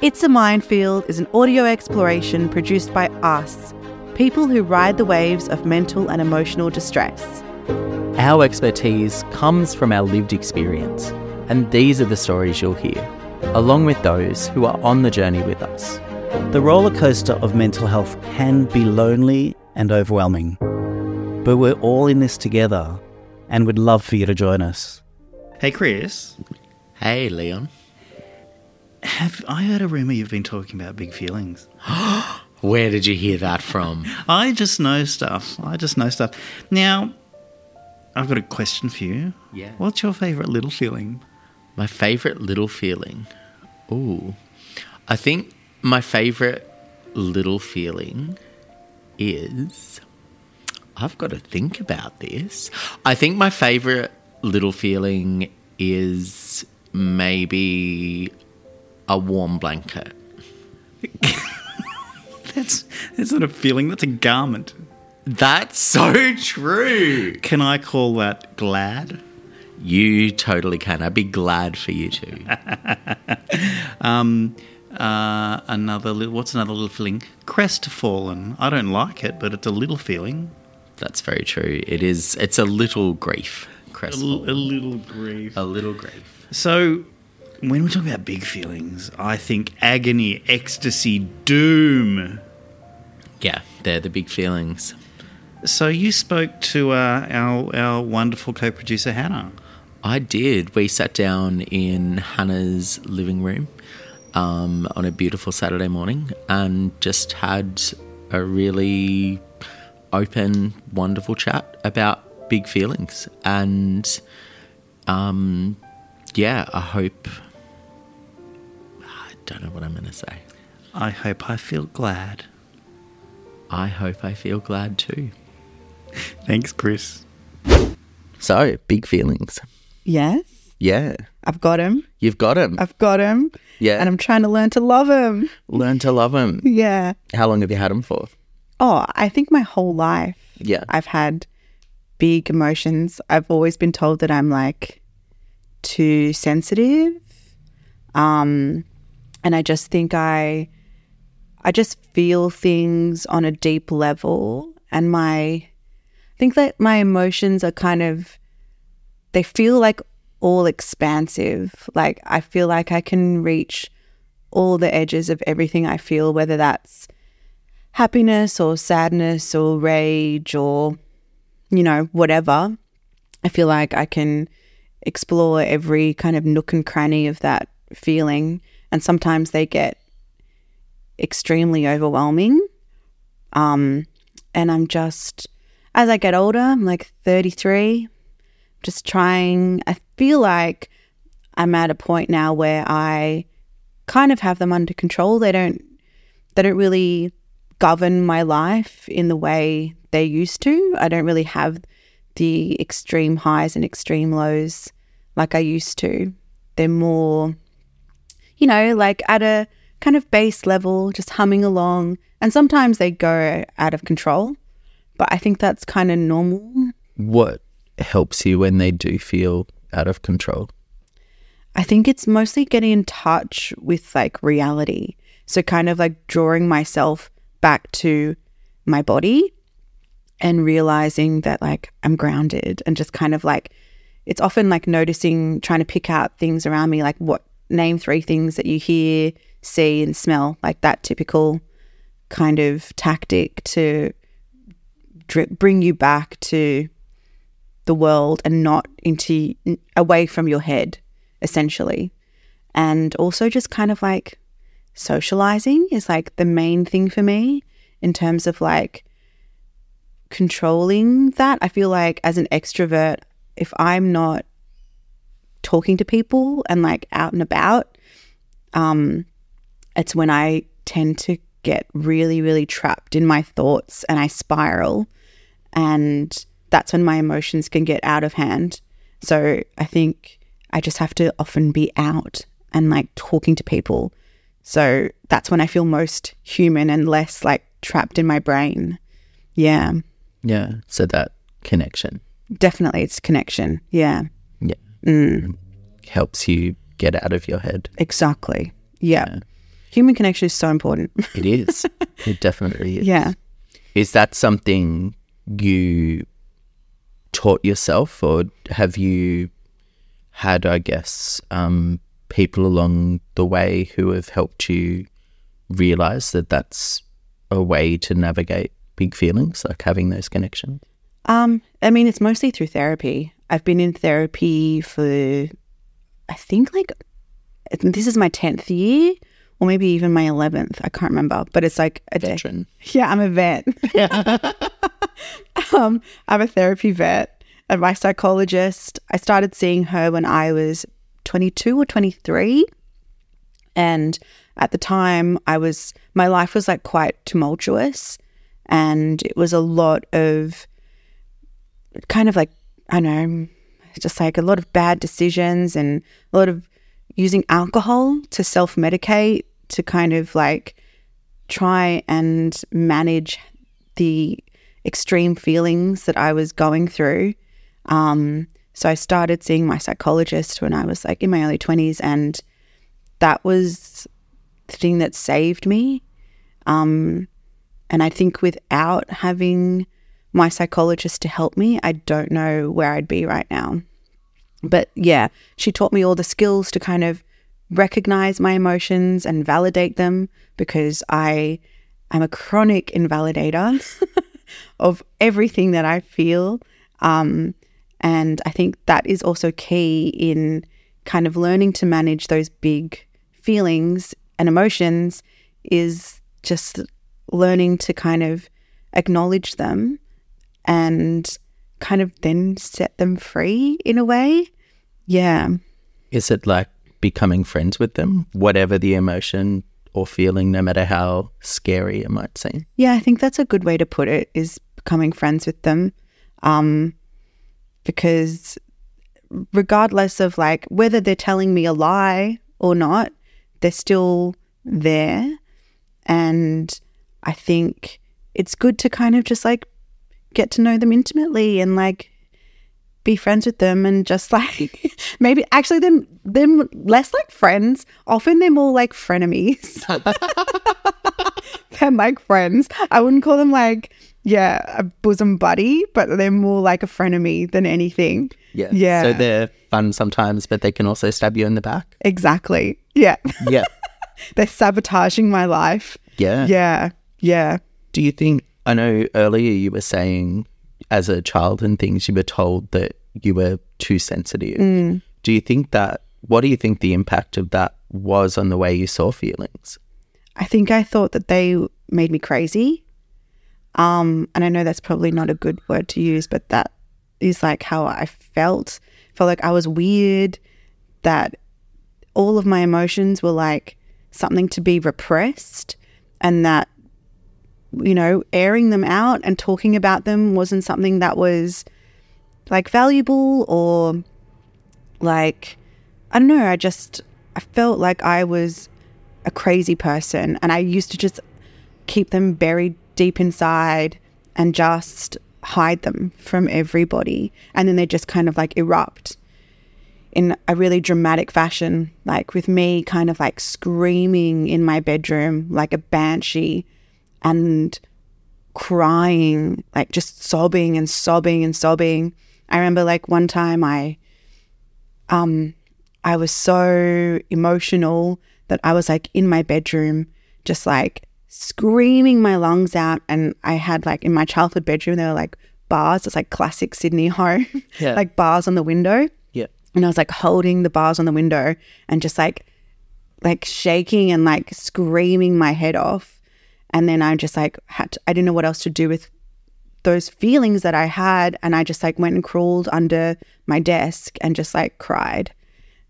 It's a Minefield is an audio exploration produced by us, people who ride the waves of mental and emotional distress. Our expertise comes from our lived experience, and these are the stories you'll hear, along with those who are on the journey with us. The roller coaster of mental health can be lonely and overwhelming, but we're all in this together and would love for you to join us. Hey, Chris, Hey, Leon. Have I heard a rumor you've been talking about big feelings? Where did you hear that from? I just know stuff. I just know stuff. Now, I've got a question for you. Yeah. What's your favourite little feeling? My favorite little feeling. Ooh. I think my favorite little feeling is. I've got to think about this. I think my favorite little feeling is maybe a warm blanket. That's that's not a feeling. That's a garment. That's so true. Can I call that glad? You totally can. I'd be glad for you too. Um, uh, another little. What's another little feeling? Crestfallen. I don't like it, but it's a little feeling. That's very true. It is. It's a little grief. A, Crestfallen. l- a little grief. A little grief. So, when we talk about big feelings, I think agony, ecstasy, doom. Yeah, they're the big feelings. So you spoke to uh, our our wonderful co-producer Hannah. I did. We sat down in Hannah's living room um, on a beautiful Saturday morning and just had a really open, wonderful chat about big feelings. And um, yeah, I hope. I don't know what I'm going to say. I hope I feel glad. I hope I feel glad too. Thanks, Chris. So, big feelings. Yes, Yeah. I've got him. You've got them. I've got him. Yeah. And I'm trying to learn to love him. Learn to love them. Yeah. How long have you had them for? Oh, I think my whole life Yeah. I've had big emotions. I've always been told that I'm like too sensitive. Um and I just think I I just feel things on a deep level and my I think that my emotions are kind of they feel like all expansive. Like I feel like I can reach all the edges of everything I feel whether that's happiness or sadness or rage or you know whatever i feel like i can explore every kind of nook and cranny of that feeling and sometimes they get extremely overwhelming um and i'm just as i get older i'm like 33 just trying i feel like i'm at a point now where i kind of have them under control they don't they don't really govern my life in the way they used to. I don't really have the extreme highs and extreme lows like I used to. They're more, you know, like at a kind of base level, just humming along. And sometimes they go out of control, but I think that's kind of normal. What helps you when they do feel out of control? I think it's mostly getting in touch with like reality. So, kind of like drawing myself back to my body and realizing that like I'm grounded and just kind of like it's often like noticing, trying to pick out things around me, like what name three things that you hear, see, and smell, like that typical kind of tactic to bring you back to the world and not into away from your head, essentially. And also just kind of like socializing is like the main thing for me in terms of like controlling that. I feel like as an extrovert, if I'm not talking to people and like out and about, um, it's when I tend to get really, really trapped in my thoughts and I spiral. And that's when my emotions can get out of hand. So I think I just have to often be out and like talking to people. So that's when I feel most human and less like trapped in my brain. Yeah, Yeah. So that connection definitely it's connection. Yeah, yeah helps you get out of your head. exactly. Yeah. Human connection is so important. It is. it definitely is. yeah. Is that something you taught yourself, or have you had, I guess, um, people along the way who have helped you realize that that's a way to navigate big feelings, like having those connections? Um, I mean, it's mostly through therapy. I've been in therapy for, I think, like, this is my 10th year or maybe even my 11th. I can't remember, but it's like a day. Veteran. Yeah, I'm a vet. um, I'm a therapy vet. And my psychologist, I started seeing her when I was 22 or 23. And at the time, I was, my life was like quite tumultuous. And it was a lot of kind of like, I know, just like a lot of bad decisions and a lot of using alcohol to self medicate to kind of like try and manage the extreme feelings that I was going through. Um, so I started seeing my psychologist when I was like in my early 20s, and that was the thing that saved me. Um, and I think without having my psychologist to help me, I don't know where I'd be right now. But yeah, she taught me all the skills to kind of recognize my emotions and validate them because I am a chronic invalidator of everything that I feel. Um, and I think that is also key in kind of learning to manage those big feelings and emotions is just learning to kind of acknowledge them and kind of then set them free in a way. Yeah. Is it like becoming friends with them, whatever the emotion or feeling, no matter how scary it might seem? Yeah, I think that's a good way to put it is becoming friends with them. Um, because regardless of like whether they're telling me a lie or not, they're still there. And I think it's good to kind of just like get to know them intimately and like be friends with them and just like maybe actually them them less like friends. Often they're more like frenemies. they're like friends. I wouldn't call them like yeah a bosom buddy, but they're more like a frenemy than anything. Yeah. Yeah. So they're fun sometimes, but they can also stab you in the back. Exactly. Yeah. Yeah. they're sabotaging my life. Yeah. Yeah. Yeah. Do you think, I know earlier you were saying as a child and things, you were told that you were too sensitive. Mm. Do you think that, what do you think the impact of that was on the way you saw feelings? I think I thought that they made me crazy. Um, and I know that's probably not a good word to use, but that is like how I felt. Felt like I was weird, that all of my emotions were like something to be repressed, and that, you know, airing them out and talking about them wasn't something that was like valuable or like, I don't know, I just, I felt like I was a crazy person and I used to just keep them buried deep inside and just hide them from everybody. And then they just kind of like erupt in a really dramatic fashion, like with me kind of like screaming in my bedroom like a banshee and crying, like just sobbing and sobbing and sobbing. I remember like one time I um I was so emotional that I was like in my bedroom just like screaming my lungs out and I had like in my childhood bedroom there were like bars, it's like classic Sydney home. Yeah. like bars on the window. Yeah. And I was like holding the bars on the window and just like like shaking and like screaming my head off. And then I just like had to, I didn't know what else to do with those feelings that I had. And I just like went and crawled under my desk and just like cried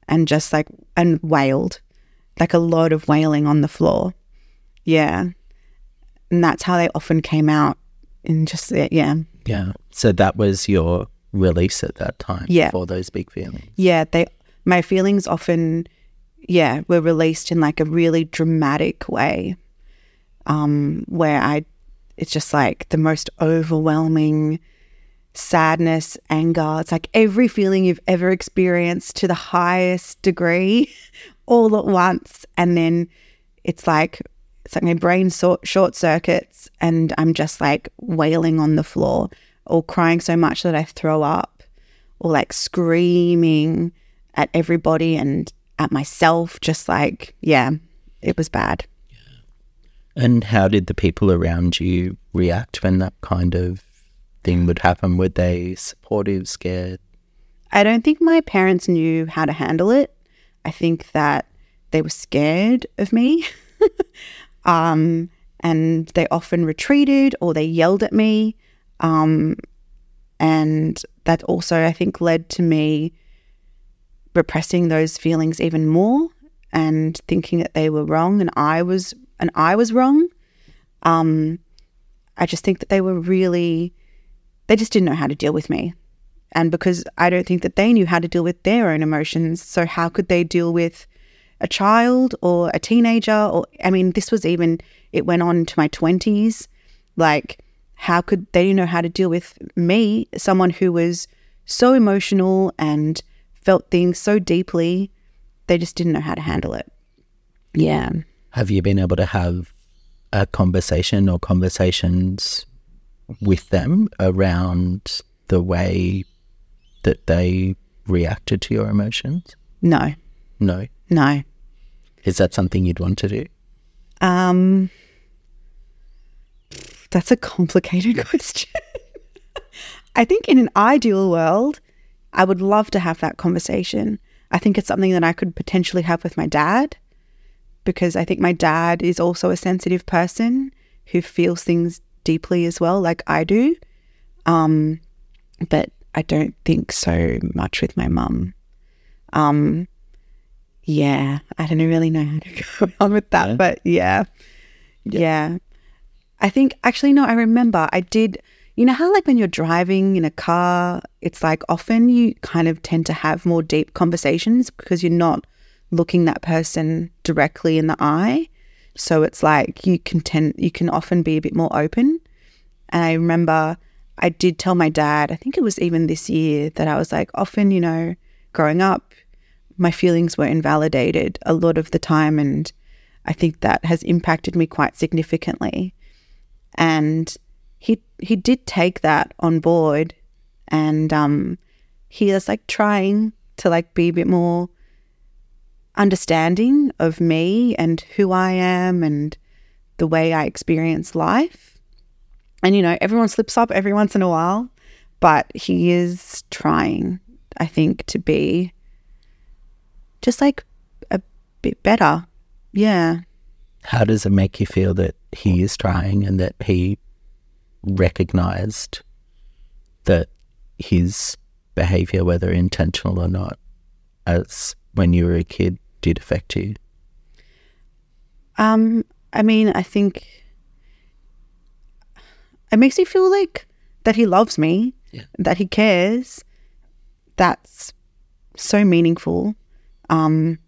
and just like and wailed. Like a lot of wailing on the floor. Yeah. And that's how they often came out in just yeah. Yeah. So that was your release at that time Yeah. for those big feelings. yeah they my feelings often yeah were released in like a really dramatic way um where i it's just like the most overwhelming sadness anger. It's like every feeling you've ever experienced to the highest degree all at once. And then it's like it's like my brain short circuits and I'm just like wailing on the floor or crying so much that I throw up or like screaming at everybody and at myself just like yeah it was bad And how did the people around you react when that kind of thing would happen? Were they supportive, scared? I don't think my parents knew how to handle it. I think that they were scared of me. um, and they often retreated or they yelled at me. Um, and that also, I think, led to me repressing those feelings even more and thinking that they were wrong and I was and I was wrong. Um, I just think that they were really they just didn't know how to deal with me. And because I don't think that they knew how to deal with their own emotions, so how could they deal with a child or a teenager? Or, I mean, this was even, it went on to my 20s. Like, how could they know how to deal with me, someone who was so emotional and felt things so deeply? They just didn't know how to handle it. Yeah. Have you been able to have a conversation or conversations with them around the way that they reacted to your emotions? No, No. no. Is that something you'd want to do? Um, that's a complicated question. I think in an ideal world, I would love to have that conversation. I think it's something that I could potentially have with my dad because I think my dad is also a sensitive person who feels things deeply as well, like I do. Um, but I don't think so much with my mum. Um, yeah, I don't really know how to go on with that, Yeah. but yeah. yeah. I think actually no, I remember I did you know how like when you're driving in a car, it's like often you kind of tend to have more deep conversations because you're not looking that person directly in the eye. So it's like you can tend you can often be a bit more open. And I remember I did tell my dad, I think it was even this year, that I was like, often, you know, growing up, my feelings were invalidated a lot of the time. And I think that has impacted me quite significantly. And he he did take that on board and um he is like trying to like be a bit more understanding of me and who I am and the way I experience life. And you know, everyone slips up every once in a while, but he is trying, I think, to be just like a bit better. Yeah. How does it make you feel that he is trying and that he recognized that his behavior, whether intentional or not, as when you were a kid, did affect you? Um, I mean, I think it makes me feel like that he loves me, Yeah. that he cares. That's so meaningful. Um,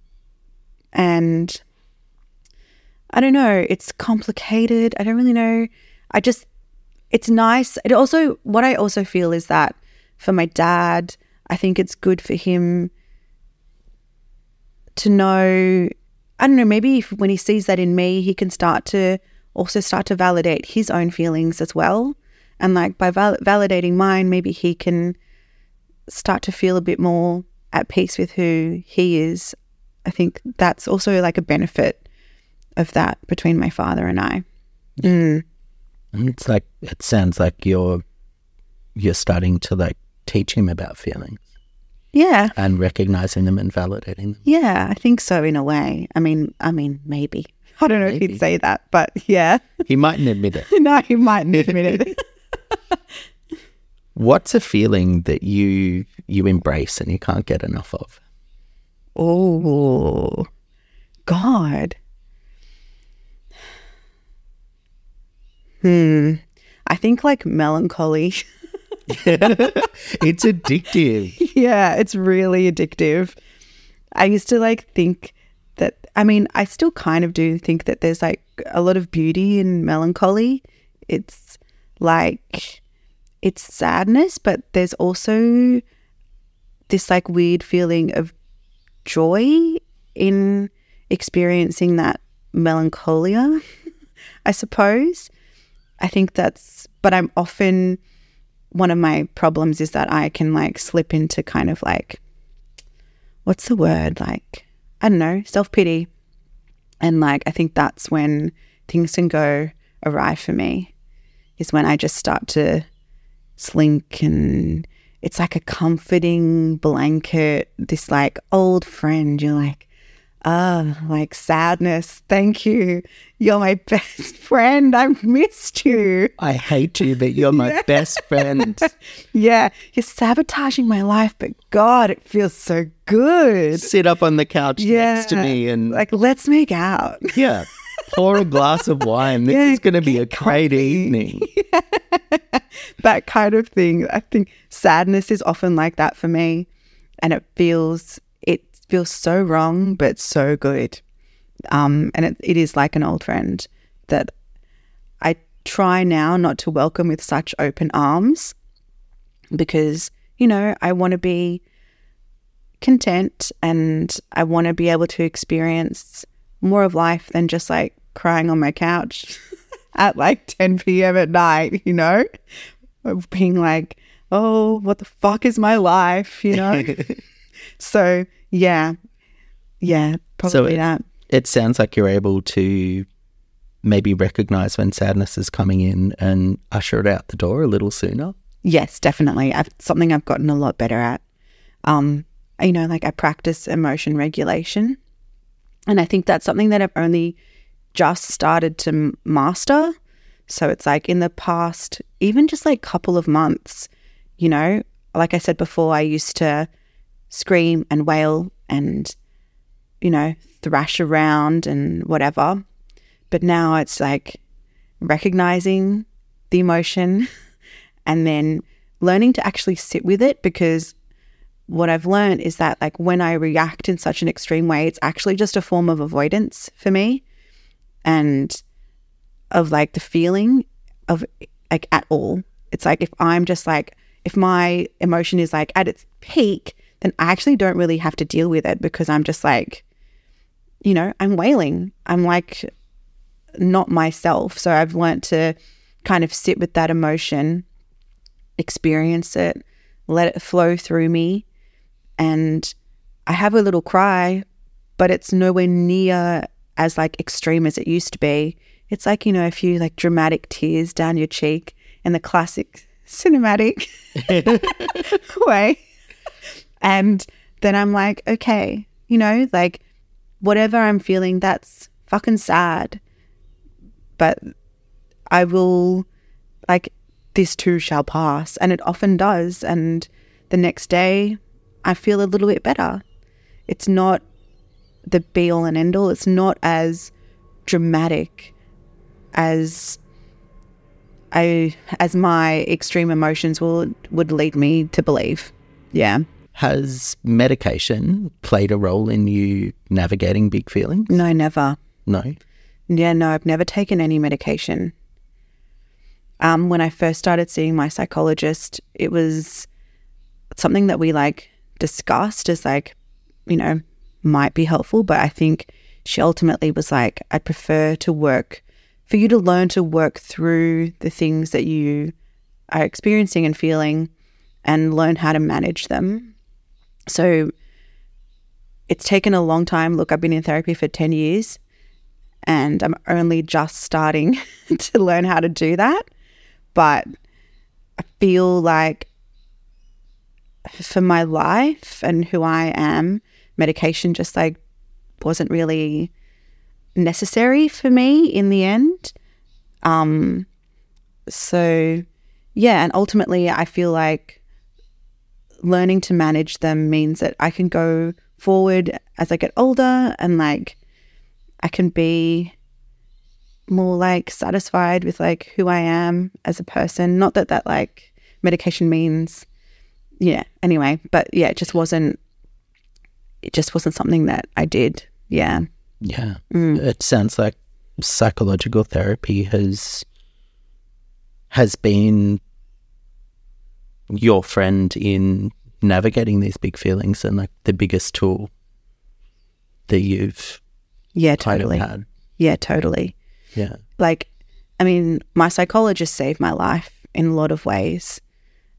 and I don't know, it's complicated. I don't really know. I just, it's nice. It also, what I also feel is that for my dad, I think it's good for him to know I don't know, maybe if, when he sees that in me, he can start to also start to validate his own feelings as well. And like by val- validating mine, maybe he can start to feel a bit more at peace with who he is. I think that's also like a benefit of that between my father and I. Mm. It's like it sounds like you're you're starting to like teach him about feelings Yeah. and recognizing them and validating them. Yeah, I think so in a way. I mean, I mean, maybe. I don't know if he'd say that, but yeah. He mightn't admit it. no, he mightn't admit it. What's a feeling that you you embrace and you can't get enough of? Oh, God. Hmm. I think like melancholy. it's addictive. yeah, it's really addictive. I used to like think that, I mean, I still kind of do think that there's like a lot of beauty in melancholy. It's like, it's sadness, but there's also this like weird feeling of joy in experiencing that melancholia, I suppose. I think that's, but I'm often, one of my problems is that I can like slip into kind of like, what's the word? Like, I don't know, self pity. And like, I think that's when things can go awry for me, is when I just start to slink and it's like a comforting blanket, this like old friend. You're like, ah, like sadness. Thank you. You're my best friend. I've missed you. I hate you, but you're my best friend. Yeah, you're sabotaging my life, but God, it feels so good. Sit up on the couch Yeah. next to me and Like, let's make out. yeah, pour a glass of wine. This Yeah, is going to be a great evening. that kind of thing. I think sadness is often like that for me, and it feels feels so wrong, but so good. Um, and it, it is like an old friend that I try now not to welcome with such open arms, because you know I want to be content and I want to be able to experience more of life than just like crying on my couch at like 10 p.m. at night, you know? Being like, oh, what the fuck is my life, you know? so, yeah. Yeah, probably it- that. It sounds like you're able to maybe recognize when sadness is coming in and usher it out the door a little sooner. Yes, definitely. I've, something I've gotten a lot better at. Um, you know, like I practice emotion regulation. And I think that's something that I've only just started to master. So it's like in the past, even just like a couple of months, you know, like I said before, I used to scream and wail and, you know, thrash around and whatever. But now it's like recognizing the emotion and then learning to actually sit with it because what I've learned is that like when I react in such an extreme way, it's actually just a form of avoidance for me and of like the feeling of like at all. It's like if I'm just like if my emotion is like at its peak, then I actually don't really have to deal with it because I'm just like, you know, I'm wailing. I'm like not myself. So I've learnt to kind of sit with that emotion, experience it, let it flow through me. And I have a little cry, but it's nowhere near as like extreme as it used to be. It's like, you know, a few like dramatic tears down your cheek in the classic cinematic way. And then I'm like, okay, you know, like whatever I'm feeling, that's fucking sad. But I will, like, this too shall pass. And it often does. And the next day, I feel a little bit better. It's not the be all and end all. It's not as dramatic as I as my extreme emotions will would lead me to believe. Yeah. Has medication played a role in you navigating big feelings? No, never. No. Yeah, no, I've never taken any medication. Um, when I first started seeing my psychologist, it was something that we like discussed as like, you know, might be helpful. But I think she ultimately was like, I'd prefer to work for you to learn to work through the things that you are experiencing and feeling and learn how to manage them. So it's taken a long time. Look, I've been in therapy for 10 years and I'm only just starting to learn how to do that. But I feel like for my life and who I am, medication just like wasn't really necessary for me in the end. Um so yeah, and ultimately I feel like learning to manage them means that I can go forward as I get older and like I can be more like satisfied with like who I am as a person. Not that that like medication means, yeah. Anyway, but yeah, it just wasn't. It just wasn't something that I did. Yeah. Yeah. Mm. It sounds like psychological therapy has has been your friend in navigating these big feelings and like the biggest tool that you've Yeah. Totally. had. Yeah, totally. Yeah. Like, I mean, my psychologist saved my life in a lot of ways.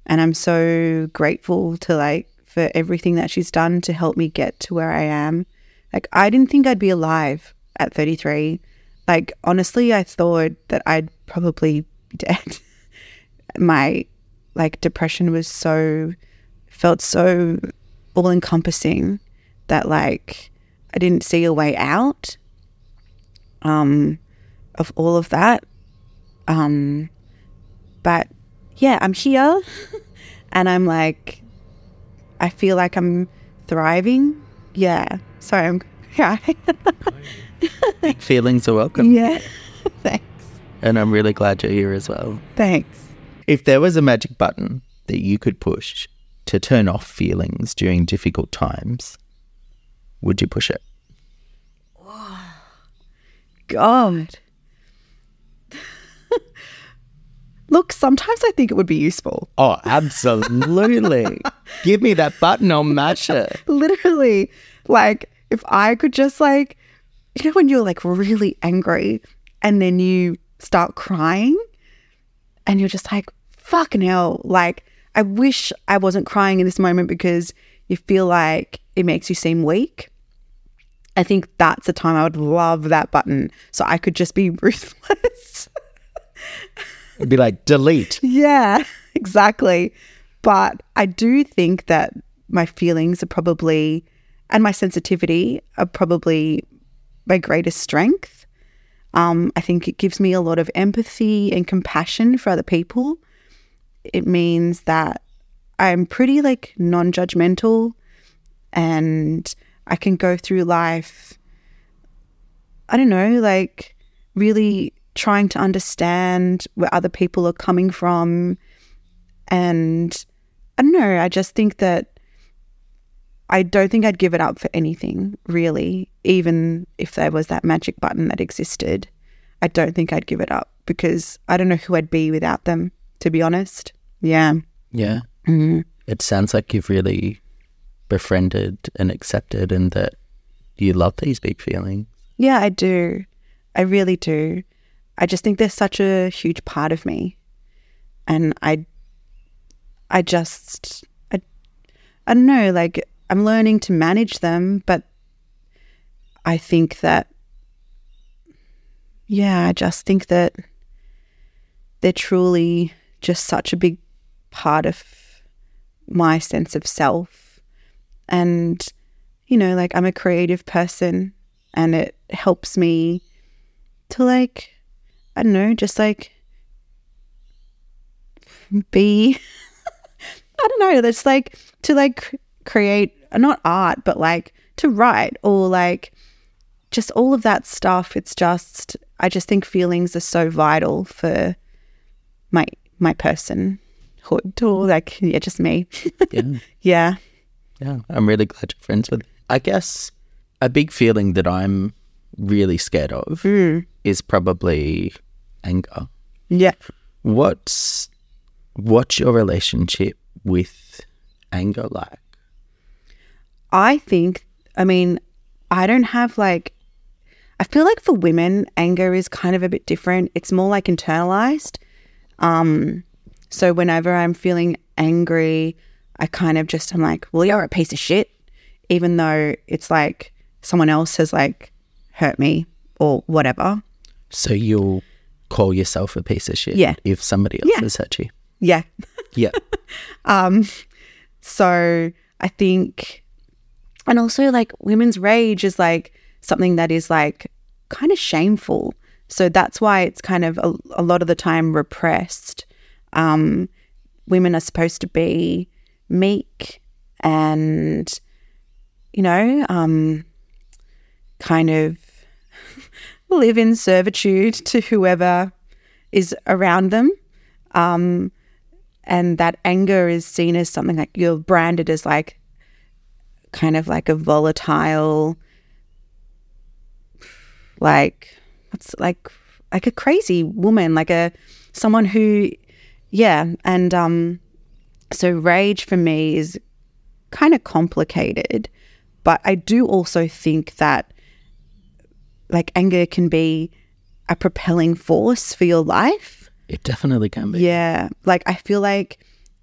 And I'm so grateful to like for everything that she's done to help me get to where I am. Like, I didn't think I'd be alive at 33. Like, honestly, I thought that I'd probably be dead. my like depression was so felt so all encompassing that like I didn't see a way out um of all of that. Um but yeah I'm here and I'm like I feel like I'm thriving. Yeah. Sorry I'm crying. Feelings are welcome. yeah. Thanks. And I'm really glad you're here as well. thanks If there was a magic button that you could push to turn off feelings during difficult times, would you push it? God. Look, sometimes I think it would be useful. Oh, absolutely. Give me that button, I'll mash it. Literally, like if I could just like, you know, when you're like really angry and then you start crying and you're just like, fucking hell. Like, I wish I wasn't crying in this moment because you feel like it makes you seem weak. I think that's the time I would love that button so I could just be ruthless. It'd be like, delete. Yeah, exactly. But I do think that my feelings are probably, and my sensitivity are probably my greatest strength. Um, I think it gives me a lot of empathy and compassion for other people. It means that I'm pretty like non judgmental and I can go through life, I don't know, like really trying to understand where other people are coming from. And I don't know, I just think that I don't think I'd give it up for anything, really, even if there was that magic button that existed. I don't think I'd give it up because I don't know who I'd be without them, to be honest. Yeah. Yeah. Mhm. It sounds like you've really befriended and accepted and that you love these big feelings. Yeah, I do. I really do. I just think they're such a huge part of me. And I I just I I don't know, like I'm learning to manage them, but I think that yeah, I just think that they're truly just such a big part of my sense of self. And you know, like I'm a creative person and it helps me to like I don't know, just like be I don't know, that's like to like create not art but like to write or like just all of that stuff it's just I just think feelings are so vital for my my personhood or like yeah just me Yeah. yeah Yeah, I'm really glad you're friends with. I guess a big feeling that I'm really scared of mm. is probably anger. yeah What's what's your relationship with anger like? I think, I mean, I don't have like, I feel like for women, anger is kind of a bit different. It's more like internalized. Um, so whenever I'm feeling angry, I kind of just, I'm like, well, you're a piece of shit, even though it's like someone else has like hurt me or whatever. So you'll call yourself a piece of shit Yeah. if somebody else Yeah. has hurt you. Yeah. Yeah. Um, so I think, and also like women's rage is like something that is like kind of shameful. So that's why it's kind of a, a lot of the time repressed. Um, women are supposed to be meek and, you know, um, kind of live in servitude to whoever is around them. Um, and that anger is seen as something like you're branded as like kind of like a volatile like what's like like a crazy woman like a someone who yeah and um so rage for me is kind of complicated but i do also think that like anger can be a propelling force for your life. It definitely can be. Yeah. Like I feel like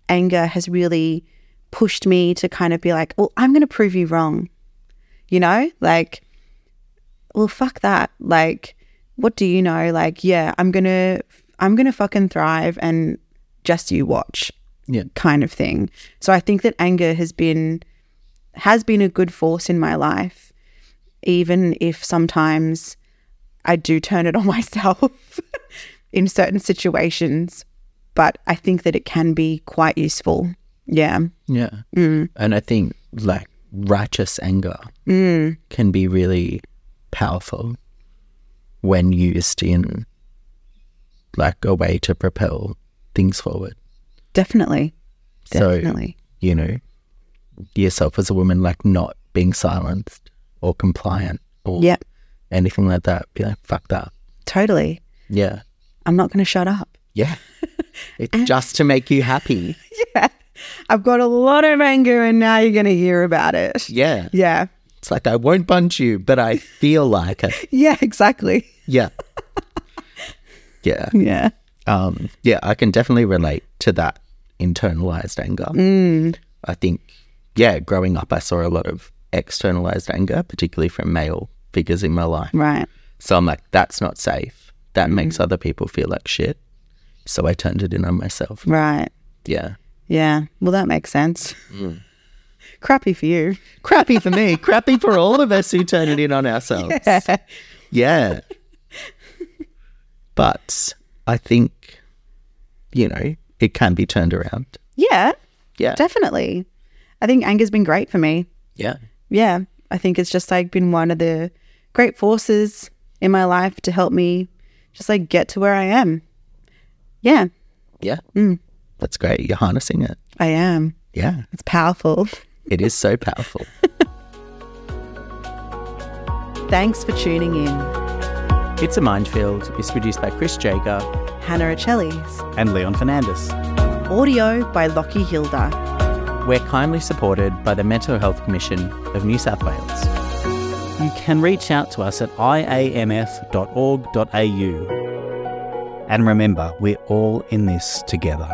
anger has really pushed me to kind of be like, well, I'm going to prove you wrong. You know, like, well, fuck that. Like, what do you know? Like, yeah, I'm going to, I'm going to fucking thrive and just you watch Yeah. kind of thing. So I think that anger has been, has been a good force in my life, even if sometimes I do turn it on myself in certain situations. But I think that it can be quite useful. Yeah. Yeah. Mm. And I think like righteous anger mm. can be really powerful when used in like a way to propel things forward. Definitely. So, Definitely. you know, yourself as a woman, like not being silenced or compliant or yep. anything like that. Be like, fuck that. Totally. Yeah. I'm not going to shut up. Yeah. it's just to make you happy. Yeah. I've got a lot of anger and now you're going to hear about it. Yeah. Yeah. It's like, I won't punch you, but I feel like it. Yeah, exactly. Yeah. yeah. Yeah. Um, yeah, I can definitely relate to that internalized anger. I think, yeah, growing up, I saw a lot of externalized anger, particularly from male figures in my life. Right. So I'm like, that's not safe. That makes other people feel like shit. So I turned it in on myself. Right. Yeah. Yeah. Well, that makes sense. Mm. Crappy for you. Crappy for me, crappy for all of us who turn it in on ourselves. Yeah. but I think, you know, it can be turned around. Yeah. Yeah. Definitely. I think anger's been great for me. Yeah. Yeah. I think it's just like been one of the great forces in my life to help me just like get to where I am. Yeah, Yeah. Mm. That's great. You're harnessing it. I am. Yeah. It's powerful. It is so powerful. Thanks for tuning in. It's a Minefield is produced by Chris Jaeger Hannah Achelles. and Leon Fernandez. Audio by Lockie Hilda. We're kindly supported by the Mental Health Commission of New South Wales. You can reach out to us at iamf.org.au. And remember, we're all in this together.